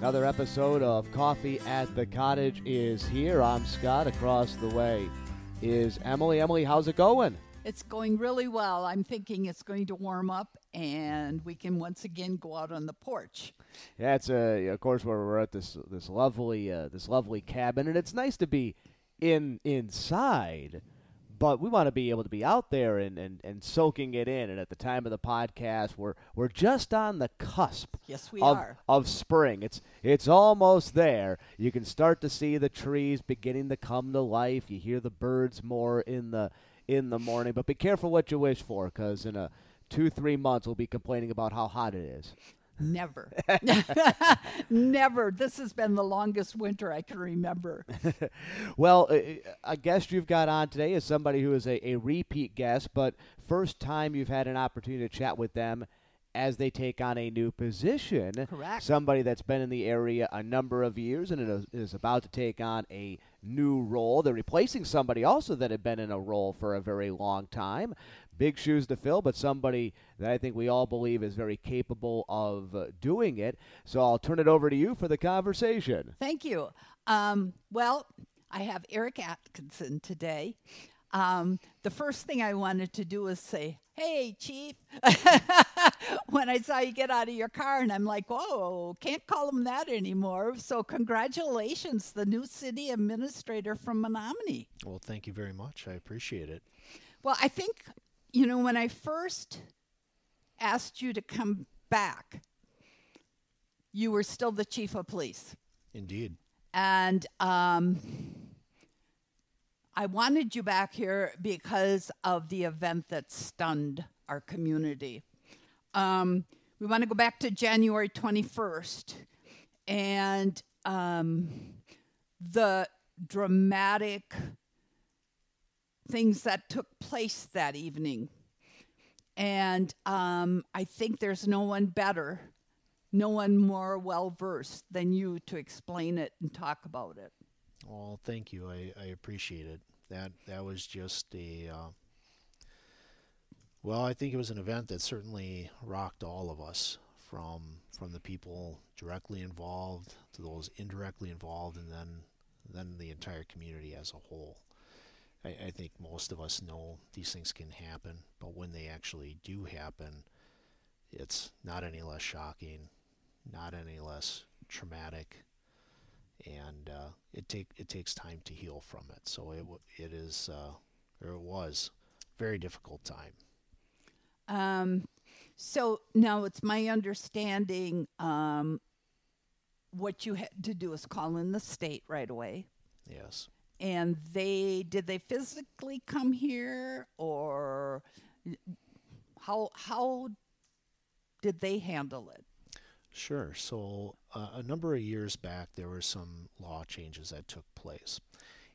Another episode of Coffee at the Cottage is here. I'm Scott. Across the way is Emilie. Emilie, how's it going? It's going really well. I'm thinking it's going to warm up and we can once again go out on the porch. Yeah, it's uh, of course where we're at this this lovely uh, this lovely cabin, and it's nice to be in inside but we want to be able to be out there and, and, and soaking it in. And at the time of the podcast, we're we're just on the cusp. Yes, we of, are. Of spring, it's it's almost there. You can start to see the trees beginning to come to life. You hear the birds more in the in the morning. But be careful what you wish for, because in a two three months we'll be complaining about how hot it is. Never. Never. This has been the longest winter I can remember. well, a guest you've got on today is somebody who is a, a repeat guest, but first time you've had an opportunity to chat with them as they take on a new position. Correct. Somebody that's been in the area a number of years and is about to take on a new role. They're replacing somebody also that had been in a role for a very long time big shoes to fill, but somebody that I think we all believe is very capable of uh, doing it. So I'll turn it over to you for the conversation. Thank you. Um, well, I have Eric Atkinson today. Um, the first thing I wanted to do is say, Hey, Chief, when I saw you get out of your car, and I'm like, Whoa, can't call him that anymore. So, congratulations, the new city administrator from Menomonie. Well, thank you very much. I appreciate it. Well, I think you know, when I first asked you to come back, you were still the chief of police. Indeed. And um, I wanted you back here because of the event that stunned our community. Um, we want to go back to January 21st and um, the dramatic things that took place that evening. And um, I think there's no one better, no one more well versed than you to explain it and talk about it. Well, thank you. I, I appreciate it. That that was just a uh, well. I think it was an event that certainly rocked all of us, from from the people directly involved to those indirectly involved, and then then the entire community as a whole. I, I think most of us know these things can happen, but when they actually do happen, it's not any less shocking, not any less traumatic, and uh, it take it takes time to heal from it. So it it is uh, or it was very difficult time. Um, so now it's my understanding um, what you had to do is call in the state right away. Yes and they did they physically come here or how how did they handle it sure. So uh, a number of years back there were some law changes that took place.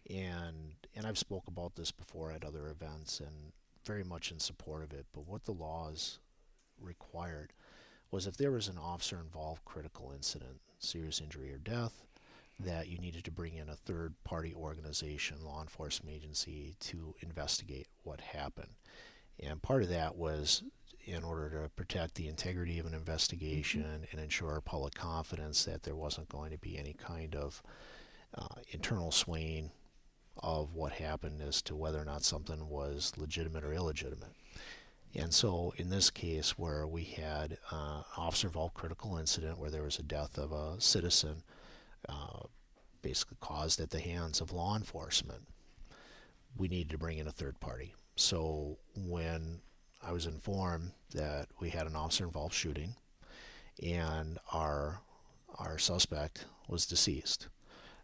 And and I've spoke about this before at other events and very much in support of it. But what the laws required was if there was an officer involved critical incident serious injury or death that you needed to bring in a third party organization, law enforcement agency, to investigate what happened. And part of that was in order to protect the integrity of an investigation mm-hmm. and ensure public confidence that there wasn't going to be any kind of uh, internal swaying of what happened as to whether or not something was legitimate or illegitimate. And so, in this case, where we had uh, officer involved critical incident where there was a death of a citizen, uh, basically caused at the hands of law enforcement, we needed to bring in a third party. So when I was informed that we had an officer involved shooting and our our suspect was deceased,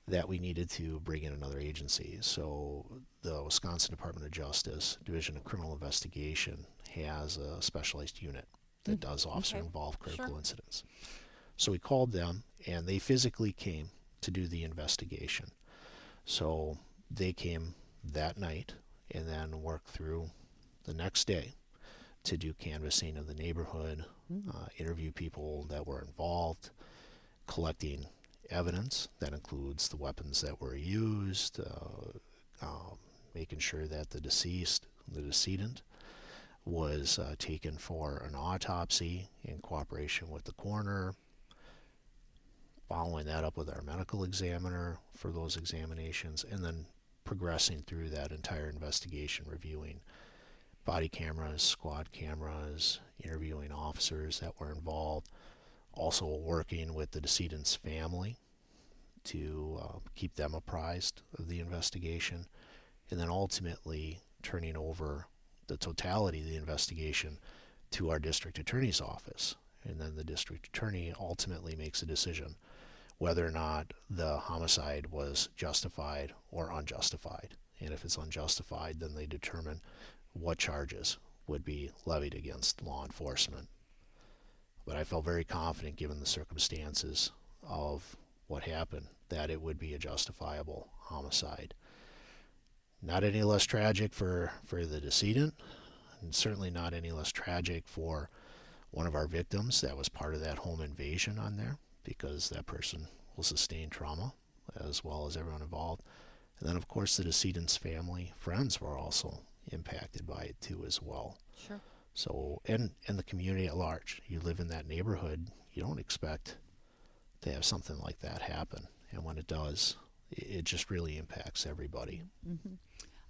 that we needed to bring in another agency. So the Wisconsin Department of Justice Division of Criminal Investigation has a specialized unit that mm-hmm. does officer involved critical sure. incidents. So we called them and they physically came to do the investigation. So they came that night and then worked through the next day to do canvassing of the neighborhood, mm. uh, interview people that were involved, collecting evidence that includes the weapons that were used, uh, um, making sure that the deceased, the decedent, was uh, taken for an autopsy in cooperation with the coroner, following that up with our medical examiner for those examinations, and then progressing through that entire investigation, reviewing body cameras, squad cameras, interviewing officers that were involved, also working with the decedent's family to uh, keep them apprised of the investigation, and then ultimately turning over the totality of the investigation to our district attorney's office. And then the district attorney ultimately makes a decision whether or not the homicide was justified or unjustified. And if it's unjustified, then they determine what charges would be levied against law enforcement. But I felt very confident, given the circumstances of what happened, that it would be a justifiable homicide. Not any less tragic for, for the decedent, and certainly not any less tragic for one of our victims that was part of that home invasion on there because that person will sustain trauma as well as everyone involved. And then, of course, the decedent's family, friends were also impacted by it too, as well. Sure. So, and and the community at large, you live in that neighborhood, you don't expect to have something like that happen, and when it does, it, it just really impacts everybody. Mm-hmm.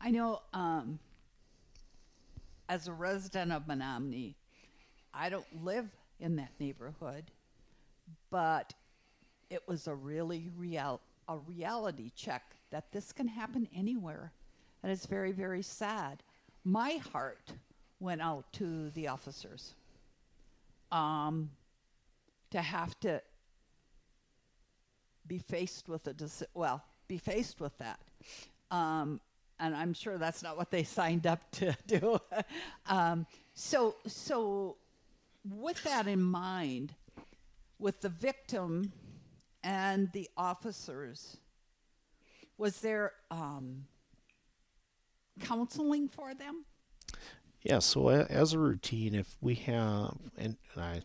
I know. Um, as a resident of Menomonie, I don't live in that neighborhood, but it was a really real a reality check that this can happen anywhere, and it's very very sad. My heart went out to the officers. Um, to have to be faced with a deci- well, be faced with that. Um, and I'm sure that's not what they signed up to do. um, so, so with that in mind, with the victim and the officers, was there um, counseling for them? Yeah, so as a routine, if we have, and I,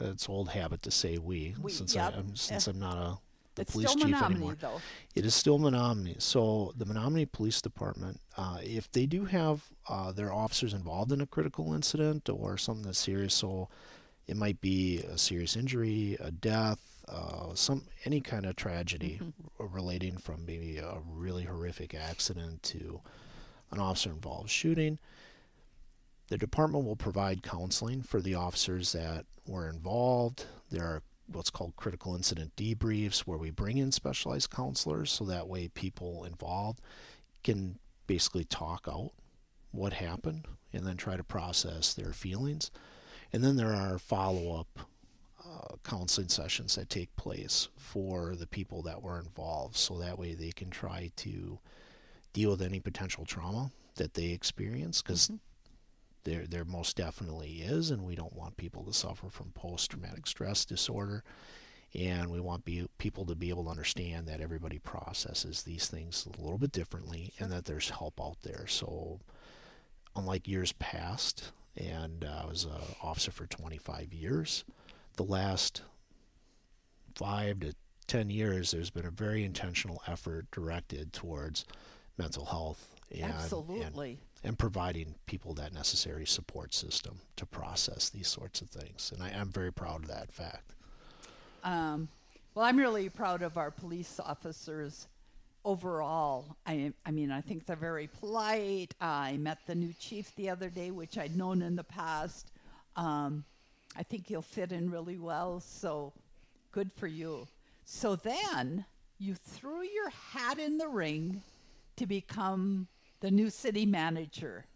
it's old habit to say we, We, since yep. I, am since I'm not a the it's police still chief Menomonie, anymore. though. It is still Menomonie. So the Menomonie Police Department, uh, if they do have uh, their officers involved in a critical incident or something that's serious, so it might be a serious injury, a death, uh, some any kind of tragedy r- relating from maybe a really horrific accident to an officer involved shooting. The department will provide counseling for the officers that were involved. There are what's called critical incident debriefs where we bring in specialized counselors so that way people involved can basically talk out what happened and then try to process their feelings. And then there are follow up uh, counseling sessions that take place for the people that were involved so that way they can try to deal with any potential trauma that they experience because Mhm. there there most definitely is and we don't want people to suffer from post traumatic stress disorder and we want be, people to be able to understand that everybody processes these things a little bit differently and that there's help out there so unlike years past and uh, I was an officer for 25 years the last 5 to 10 years there's been a very intentional effort directed towards mental health and, and Absolutely. and providing people that necessary support system to process these sorts of things. And I am very proud of that fact. Um, well, I'm really proud of our police officers overall. I, I mean, I think they're very polite. I met the new chief the other day, which I'd known in the past. Um, I think he'll fit in really well. So good for you. So then you threw your hat in the ring to become the new city manager.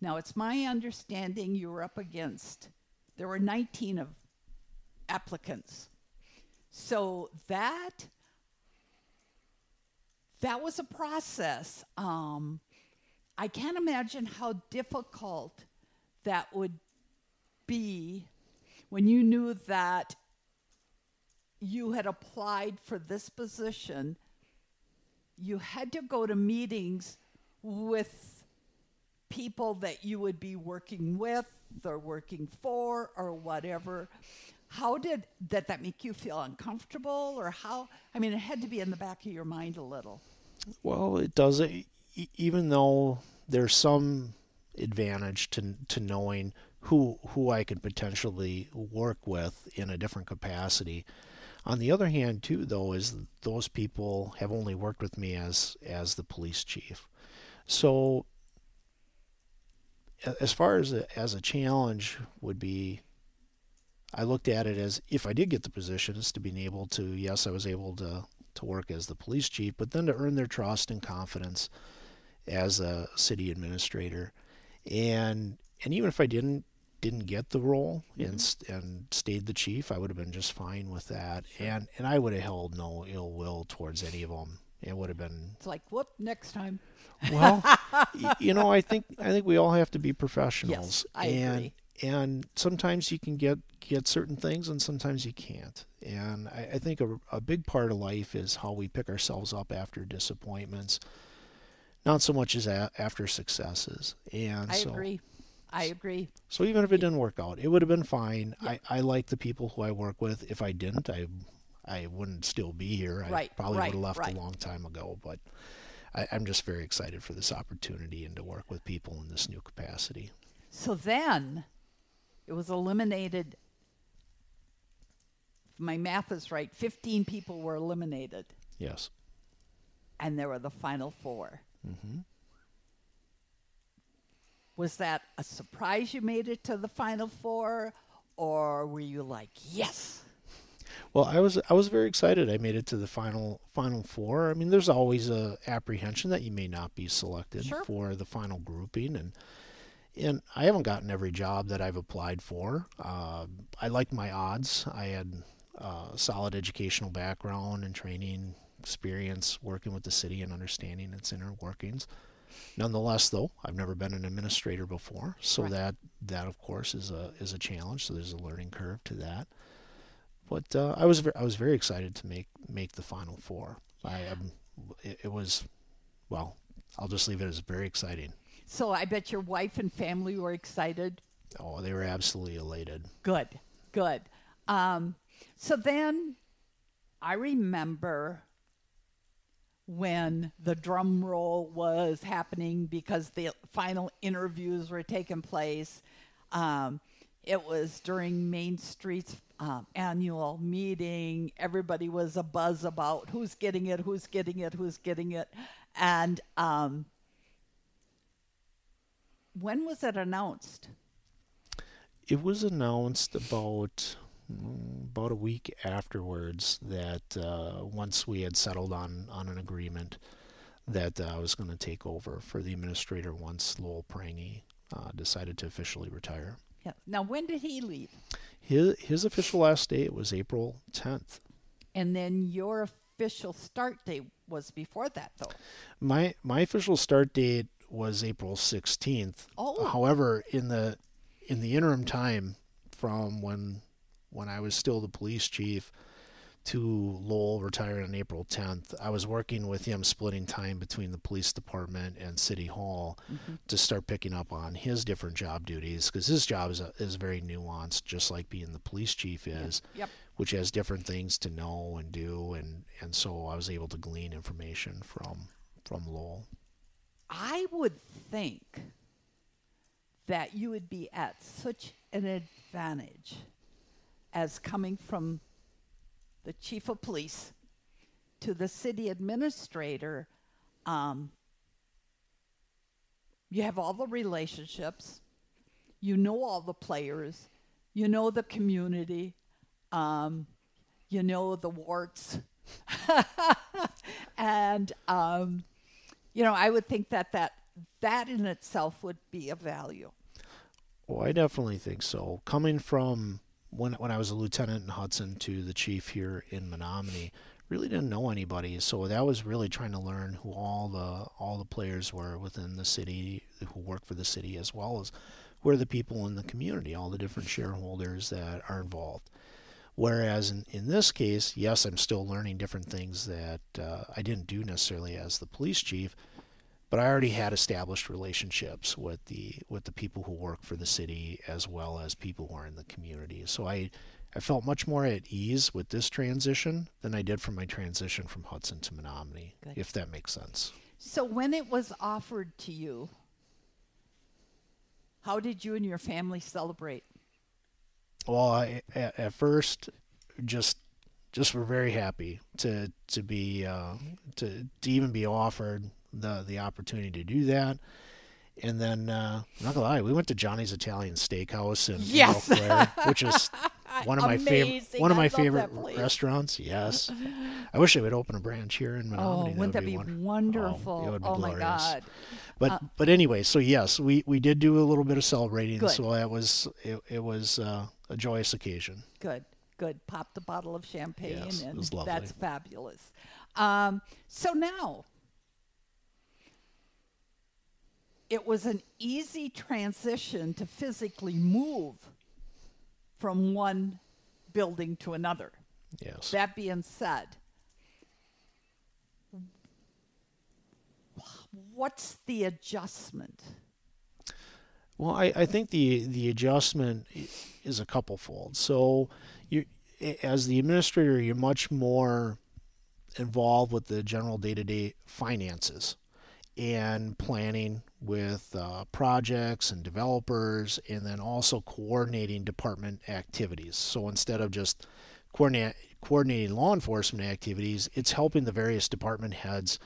Now, it's my understanding you were up against, there were 19 of applicants. So that that was a process. Um, I can't imagine how difficult that would be when you knew that you had applied for this position. You had to go to meetings with people that you would be working with or working for or whatever how did that that make you feel uncomfortable or how i mean it had to be in the back of your mind a little Well, it does. E- even though there's some advantage to to knowing who who I could potentially work with in a different capacity, On the other hand, too, though, is those people have only worked with me as as the police chief. So, as far as a, as a challenge would be, I looked at it as if I did get the position, is to being able to yes, I was able to to work as the police chief, but then to earn their trust and confidence as a city administrator, and and even if I didn't didn't get the role mm-hmm. and and stayed the chief, I would have been just fine with that, sure. and and I would have held no ill will towards any of them. It would have been. It's like whoop next time. Well, you know, I think I think we all have to be professionals. Yes, I and, agree. And sometimes you can get get certain things, and sometimes you can't. And I, I think a, a big part of life is how we pick ourselves up after disappointments, not so much as a, after successes. And I so, agree. I agree. So even if it didn't work out, it would have been fine. I, I like the people who I work with. If I didn't, I I wouldn't still be here. Right, I probably right, would have left right. a long time ago. But I, I'm just very excited for this opportunity and to work with people in this new capacity. So then it was eliminated. My math is right, 15 people were eliminated. Yes. And there were the final 4 Mm-hmm. Was that a surprise you made it to the final four, or were you like, yes? Well, I was I was very excited. I made it to the final final four. I mean, there's always a apprehension that you may not be selected sure. for the final grouping, and and I haven't gotten every job that I've applied for. Uh, I like my odds. I had a solid educational background and training experience working with the city and understanding its inner workings. Nonetheless, though, I've never been an administrator before, so right. that that of course is a is a challenge. So there's a learning curve to that. But uh, I was I was very excited to make make the final four. I um, it, it was, well, I'll just leave it as very exciting. So I bet your wife and family were excited. Oh, they were absolutely elated. Good, good. Um, so then I remember when the drum roll was happening because the final interviews were taking place. Um, it was during Main Street's um, annual meeting. Everybody was a buzz about who's getting it, who's getting it, who's getting it. And um, when was it announced? It was announced about about a week afterwards that uh, once we had settled on, on an agreement that uh, I was going to take over for the administrator once Lowell Prange uh, decided to officially retire. Yeah. Now, when did he leave? His, his official last date was April 10th. And then your official start date was before that, though. My my official start date was April 16th. Oh. However, in the in the interim time from when when I was still the police chief to Lowell retired on April 10th, I was working with him splitting time between the police department and city hall mm-hmm. to start picking up on his different job duties because his job is, a, is very nuanced, just like being the police chief is, yep. which has different things to know and do. And, and so I was able to glean information from, from Lowell. I would think that you would be at such an advantage as coming from the chief of police to the city administrator. Um, you have all the relationships, you know all the players, you know the community, um, you know the warts. and, um, you know, I would think that, that that in itself would be a value. Well, I definitely think so. Coming from when when I was a lieutenant in Hudson to the chief here in Menomonie, really didn't know anybody. So that was really trying to learn who all the all the players were within the city who work for the city, as well as who are the people in the community, all the different shareholders that are involved. Whereas in, in this case, yes, I'm still learning different things that uh, I didn't do necessarily as the police chief, but I already had established relationships with the with the people who work for the city as well as people who are in the community. So I I felt much more at ease with this transition than I did from my transition from Hudson to Menomonie, Good. if that makes sense. So when it was offered to you, how did you and your family celebrate? Well, I, at, at first, just just were very happy to to be uh, to to even be offered the the opportunity to do that. And then, uh, not gonna lie, we went to Johnny's Italian Steakhouse in Yes. Claire, which is one of my favorite one of my favorite restaurants. Yes, I wish they would open a branch here in Oh, Menomonie. wouldn't that would be wonder- wonderful? Oh, it would be oh my. God. But Uh, but anyway, so yes, we we did do a little bit of celebrating. Good. So that was it. It was uh, a joyous occasion. Good, good. Popped a bottle of champagne, Yes, it and that's fabulous. Um, so now, it was an easy transition to physically move from one building to another. Yes. That being said, what's the adjustment? Well, I, I think the the adjustment is a couple fold. So you as the administrator, you're much more involved with the general day to day finances and planning with uh, projects and developers, and then also coordinating department activities. So instead of just coordinate, coordinating law enforcement activities, it's helping the various department heads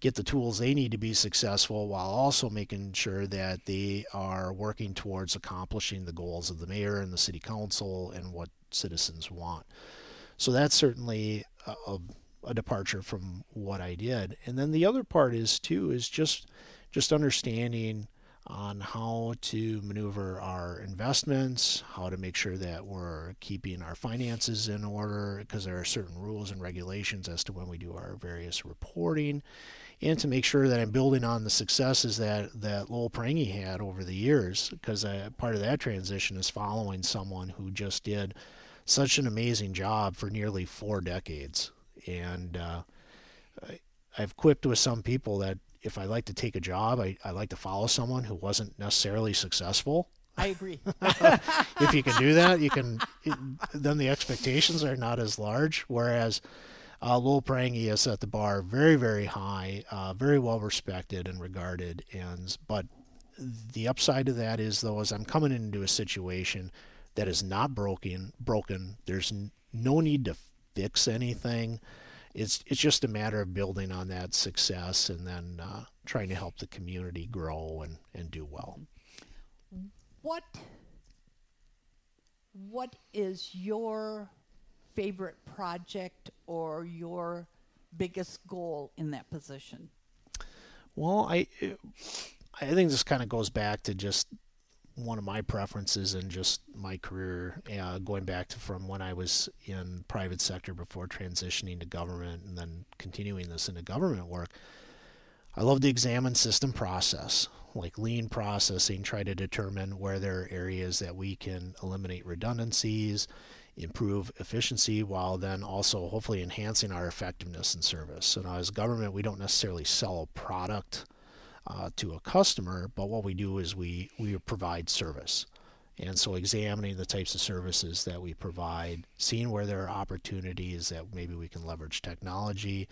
get the tools they need to be successful while also making sure that they are working towards accomplishing the goals of the mayor and the city council and what citizens want. So that's certainly a, a, a departure from what I did. And then the other part is too is just just understanding on how to maneuver our investments, how to make sure that we're keeping our finances in order because there are certain rules and regulations as to when we do our various reporting and to make sure that I'm building on the successes that that Lowell Prange had over the years because uh, part of that transition is following someone who just did such an amazing job for nearly four decades and uh, I, I've quipped with some people that if I like to take a job, I, I like to follow someone who wasn't necessarily successful. I agree. if you can do that, you can. It, then the expectations are not as large. Whereas uh, Lowell Prange has set the bar very, very high, uh, very well respected and regarded. And but the upside of that is though, is I'm coming into a situation that is not broken. Broken. There's n- no need to fix anything. It's it's just a matter of building on that success and then uh, trying to help the community grow and, and do well. what what is your favorite project or your biggest goal in that position? Well, I I think this kind of goes back to just one of my preferences and just my career, uh, going back to from when I was in private sector before transitioning to government and then continuing this into government work. I love to examine system process, like lean processing, try to determine where there are areas that we can eliminate redundancies, improve efficiency, while then also hopefully enhancing our effectiveness and service. So now, as government, we don't necessarily sell a product uh, to a customer, but what we do is we we provide service. And so, examining the types of services that we provide, seeing where there are opportunities that maybe we can leverage technology,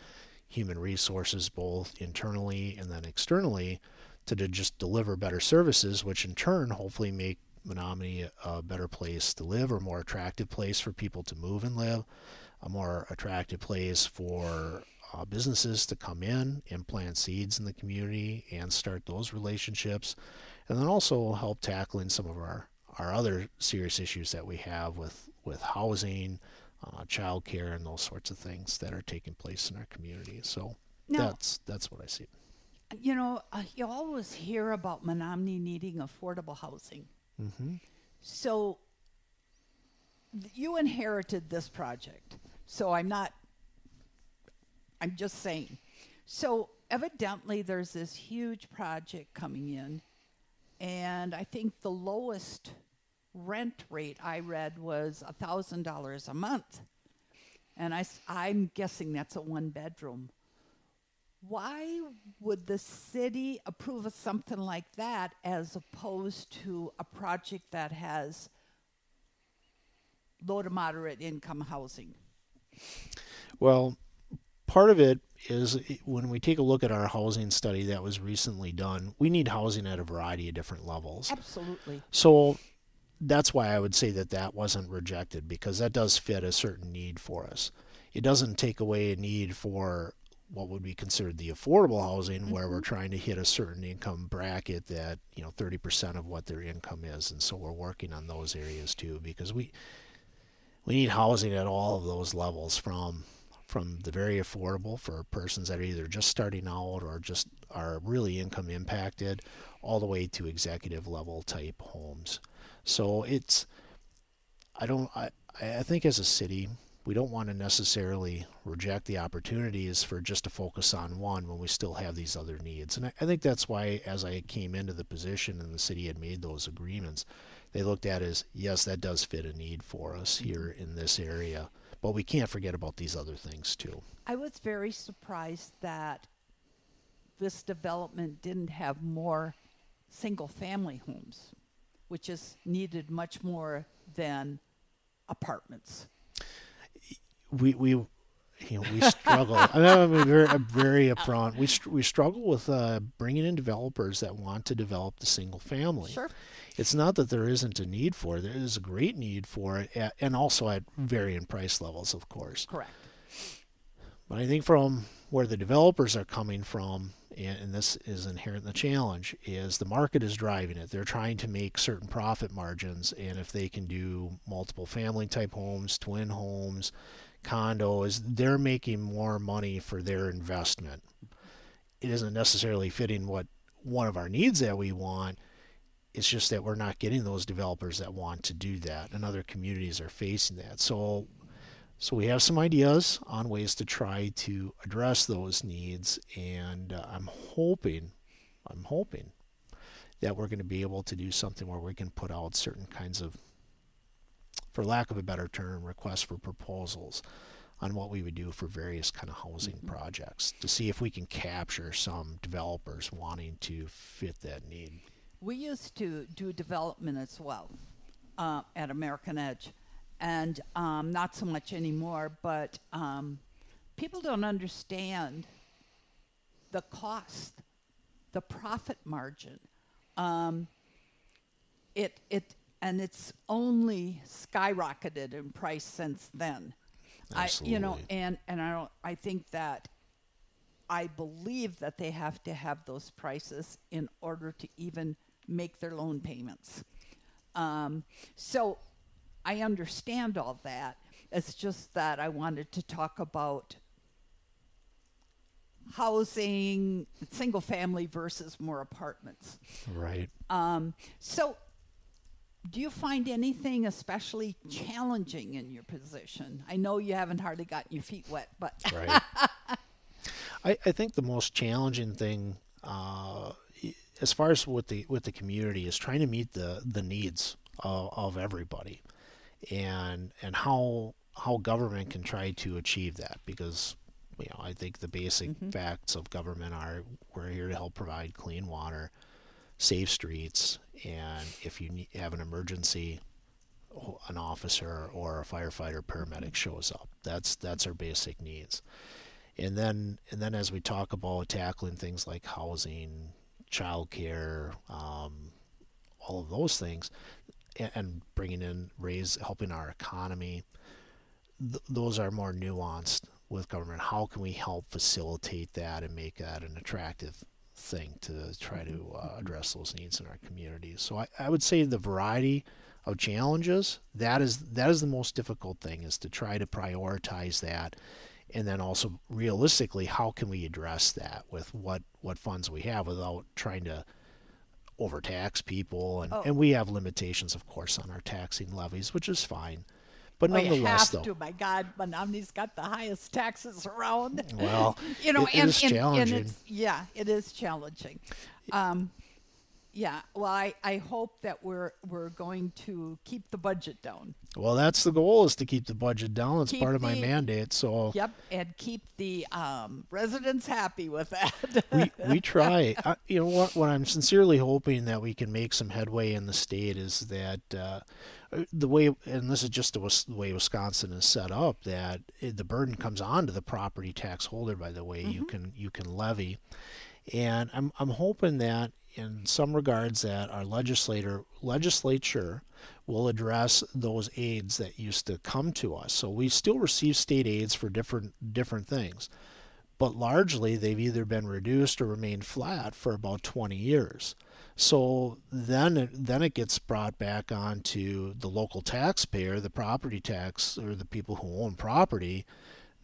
human resources, both internally and then externally, to de- just deliver better services, which in turn hopefully make Menomonie a better place to live or more attractive place for people to move and live, a more attractive place for uh, businesses to come in and plant seeds in the community and start those relationships, and then also help tackling some of our, our other serious issues that we have with, with housing, uh, childcare, and those sorts of things that are taking place in our community. So Now- that's that's what I see. You know, uh, you always hear about Menomonie needing affordable housing. Mm-hmm. So th- you inherited this project. So I'm not, I'm just saying. So evidently there's this huge project coming in. And I think the lowest rent rate I read was $1,000 a month. And I, am guessing that's a one bedroom. Why would the city approve of something like that as opposed to a project that has low to moderate income housing? Well, part of it is when we take a look at our housing study that was recently done, we need housing at a variety of different levels. Absolutely. So that's why I would say that that wasn't rejected because that does fit a certain need for us. it doesn't take away a need for what would be considered the affordable housing where we're mm-hmm. trying to hit a certain income bracket that you know 30% of what their income is and so we're working on those areas too because we we need housing at all of those levels from from the very affordable for persons that are either just starting out or just are really income impacted all the way to executive level type homes so it's i don't i i think as a city we don't want to necessarily reject the opportunities for just to focus on one when we still have these other needs. And I, I, think that's why, as I came into the position and the city had made those agreements, they looked at as yes, that does fit a need for us here in this area. But we can't forget about these other things too. I was very surprised that this development didn't have more single family homes, which is needed much more than apartments we we you know we struggle. I mean, I'm very, I'm very upfront. We we struggle with uh, bringing in developers that want to develop the single family. Sure. It's not that there isn't a need for it. There is a great need for it, at, and also at varying price levels, of course. Correct. But I think from where the developers are coming from, and, and this is inherent in the challenge, is the market is driving it. They're trying to make certain profit margins, and if they can do multiple family type homes, twin homes, condos, they're making more money for their investment. It isn't necessarily fitting what one of our needs that we want. It's just that we're not getting those developers that want to do that, and other communities are facing that. So, so we have some ideas on ways to try to address those needs, and uh, I'm hoping, I'm hoping that we're going to be able to do something where we can put out certain kinds of for lack of a better term, requests for proposals on what we would do for various kind of housing mm-hmm. projects to see if we can capture some developers wanting to fit that need. We used to do development as well uh, at American Edge, and um, not so much anymore. But um, people don't understand the cost, the profit margin. Um, it it and it's only skyrocketed in price since then. Absolutely. I, you know, and and I don't. I think that I believe that they have to have those prices in order to even make their loan payments. Um, so I understand all that. It's just that I wanted to talk about housing, single family versus more apartments. Right. Um, so do you find anything especially challenging in your position? I know you haven't hardly gotten your feet wet, but right. I, I think the most challenging thing, uh, as far as with the with the community, is trying to meet the the needs of, of everybody, and and how how government can try to achieve that because you know I think the basic mm-hmm. facts of government are we're here to help provide clean water safe streets, and if you need, have an emergency, an officer or a firefighter paramedic shows up. That's that's our basic needs. And then and then as we talk about tackling things like housing, childcare, um, all of those things, and, bringing in raise helping our economy, th- those are more nuanced with government. How can we help facilitate that and make that an attractive thing to try to uh, address those needs in our communities. So I, I would say the variety of challenges that is that is the most difficult thing is to try to prioritize that and then also realistically how can we address that with what what funds we have without trying to overtax people and, oh. and we have limitations of course on our taxing levies which is fine but well, nonetheless, you have though, to. My God, Menomonie's got the highest taxes around. Well, you know, it, and, is and, challenging. And yeah, it is challenging. Um, yeah, well, I, I hope that we're we're going to keep the budget down. Well, that's the goal is to keep the budget down. It's keep part of my mandate. So yep, and keep the um, residents happy with that. we we try. I, you know what? What I'm sincerely hoping that we can make some headway in the state is that. Uh, the way, and this is just the, way Wisconsin is set up, that the burden comes on to the property tax holder by the way mm-hmm. you can you can levy, and I'm I'm hoping that in some regards that our legislator legislature will address those aids that used to come to us. So we still receive state aids for different different things. But largely they've either been reduced or remained flat for about 20 years. So then it, then it gets brought back onto the local taxpayer, the property tax or the people who own property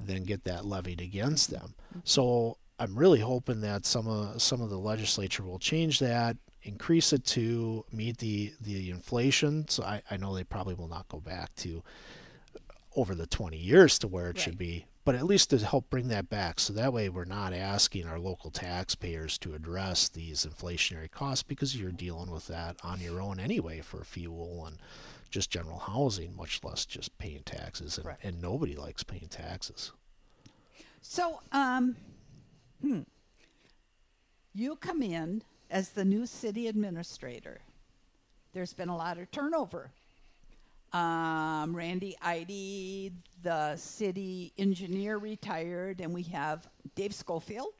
then get that levied against them. So I'm really hoping that some of some of the legislature will change that, increase it to meet the the inflation. So I, I know they probably will not go back to over the 20 years to where it Right. should be, but at least to help bring that back. So that way we're not asking our local taxpayers to address these inflationary costs because you're dealing with that on your own anyway for fuel and just general housing, much less just paying taxes. And, Correct. and nobody likes paying taxes. So, um, hmm. You come in as the new city administrator. There's been a lot of turnover. Um, Randy Idy, the city engineer, retired, and we have Dave Schofield,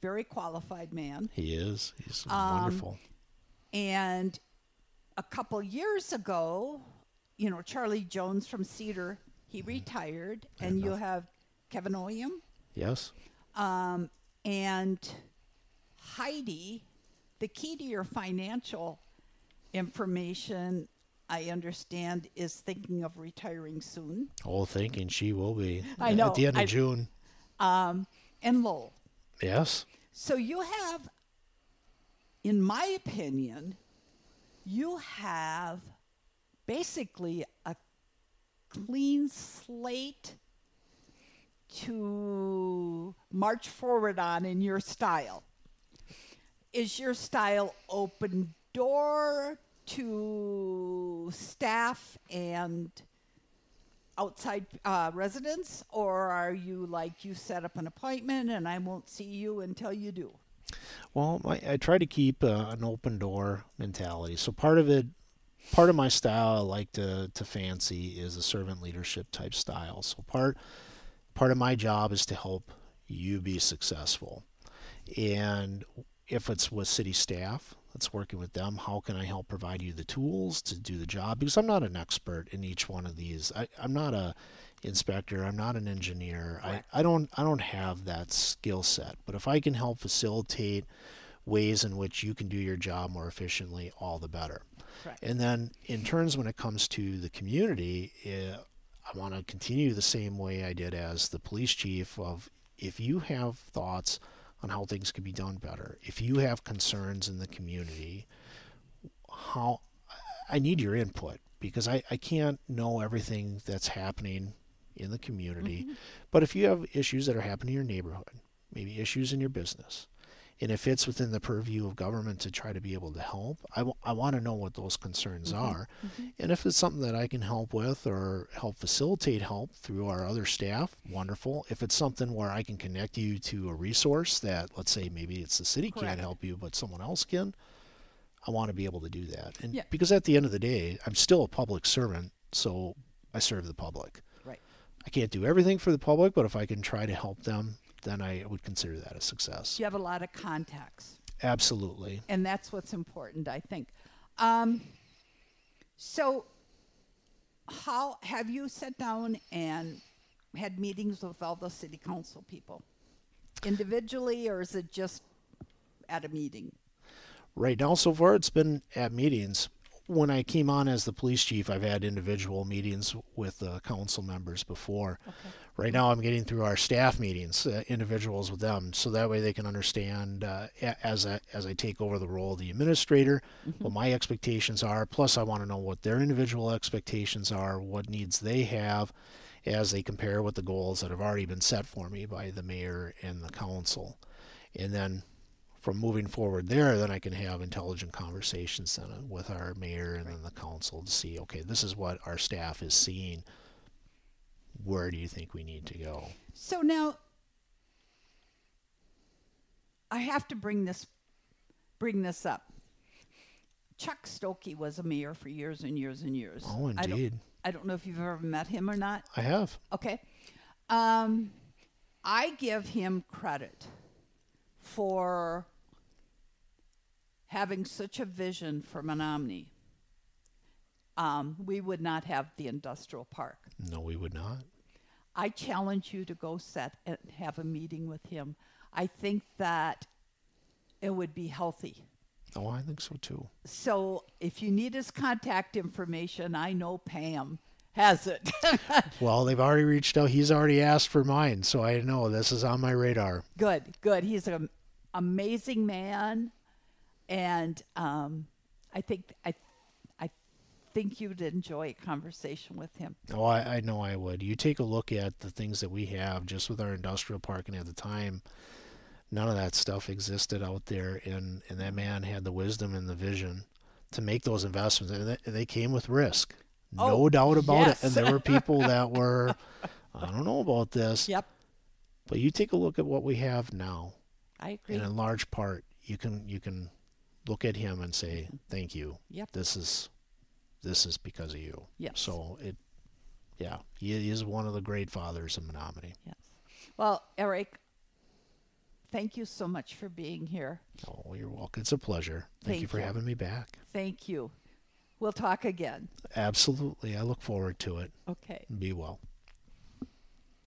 very qualified man. He is. He's Um, wonderful. And a couple years ago, you know, Charlie Jones from Cedar, he retired, and you have Kevin Oyam. Yes. Um, and Heidi, the key to your financial information, I understand, is thinking of retiring soon. Oh, thinking she will be. I know. At the end of I- June. Um, and Lowell. Yes. So you have, in my opinion, you have basically a clean slate to march forward on in your style. Is your style open door to staff and outside uh, residents, or are you like you set up an appointment and I won't see you until you do? Well, I, I try to keep uh, an open door mentality. So part of it, part of my style I like to, to fancy is a servant leadership type style. So part part of my job is to help you be successful. And if it's with city staff, that's working with them, how can I help provide you the tools to do the job? Because I'm not an expert in each one of these. I, I'm not a inspector. I'm not an engineer. I, I don't I don't have that skill set. But if I can help facilitate ways in which you can do your job more efficiently, all the better. Correct. And then in terms when it comes to the community, eh, I want to continue the same way I did as the police chief of if you have thoughts on how things could be done better, if you have concerns in the community, how I need your input because I, I can't know everything that's happening in the community. Mm-hmm. But if you have issues that are happening in your neighborhood, maybe issues in your business, and if it's within the purview of government to try to be able to help, I, w- I want to know what those concerns mm-hmm. are. Mm-hmm. And if it's something that I can help with or help facilitate help through our other staff, wonderful. If it's something where I can connect you to a resource that, let's say, maybe it's the city Correct. can't help you, but someone else can, I want to be able to do that. And Yeah. because at the end of the day, I'm still a public servant, so I serve the public. Right. I can't do everything for the public, but if I can try to help them, then I would consider that a success. You have a lot of contacts, Absolutely. and that's what's important, I think. Um, so, how have you sat down and had meetings with all the city council people individually, or is it just at a meeting? Right now, so far, it's been at meetings. When I came on as the police chief, I've had individual meetings with uh, council members before. Right now, I'm getting through our staff meetings, uh, individuals with them, so that way they can understand uh, as I, as I take over the role of the administrator, what my expectations are. Plus, I want to know what their individual expectations are, what needs they have, as they compare with the goals that have already been set for me by the mayor and the council. And then from moving forward there, then I can have intelligent conversations then with our mayor and then the council to see, okay, this is what our staff is seeing. Where do you think we need to go? So now, I have to bring this bring this up. Chuck Stokey was a mayor for years and years and years. Oh, I don't- indeed. I don't know if you've ever met him or not. I have. Okay. Um, I give him credit for having such a vision for Menomonie, um, we would not have the industrial park. No, we would not. I challenge you to go set and have a meeting with him. I think that it would be healthy. Oh, I think so too. So if you need his contact information, I know Pam has it. Well, they've already reached out. He's already asked for mine, so I know this is on my radar. good, good. He's an amazing man, and um, I think I, I think you'd enjoy a conversation with him. Oh, I, I know I would. You take a look at the things that we have just with our industrial park, and at the time, none of that stuff existed out there. And, and that man had the wisdom and the vision to make those investments, and they, they came with risk. No Oh, doubt about yes. it. And there were people that were, I don't know about this, Yep, but you take a look at what we have now, I agree. and in large part, you can you can look at him and say, "Thank you. Yep. This is this is because of you." Yes. So it, yeah, he is one of the great fathers of Menomonie. Yes. Well, Eric, thank you so much for being here. Oh, you're welcome. It's a pleasure. Thank, you for you. having me back. Thank you. We'll talk again. Absolutely. I look forward to it. Okay. Be well.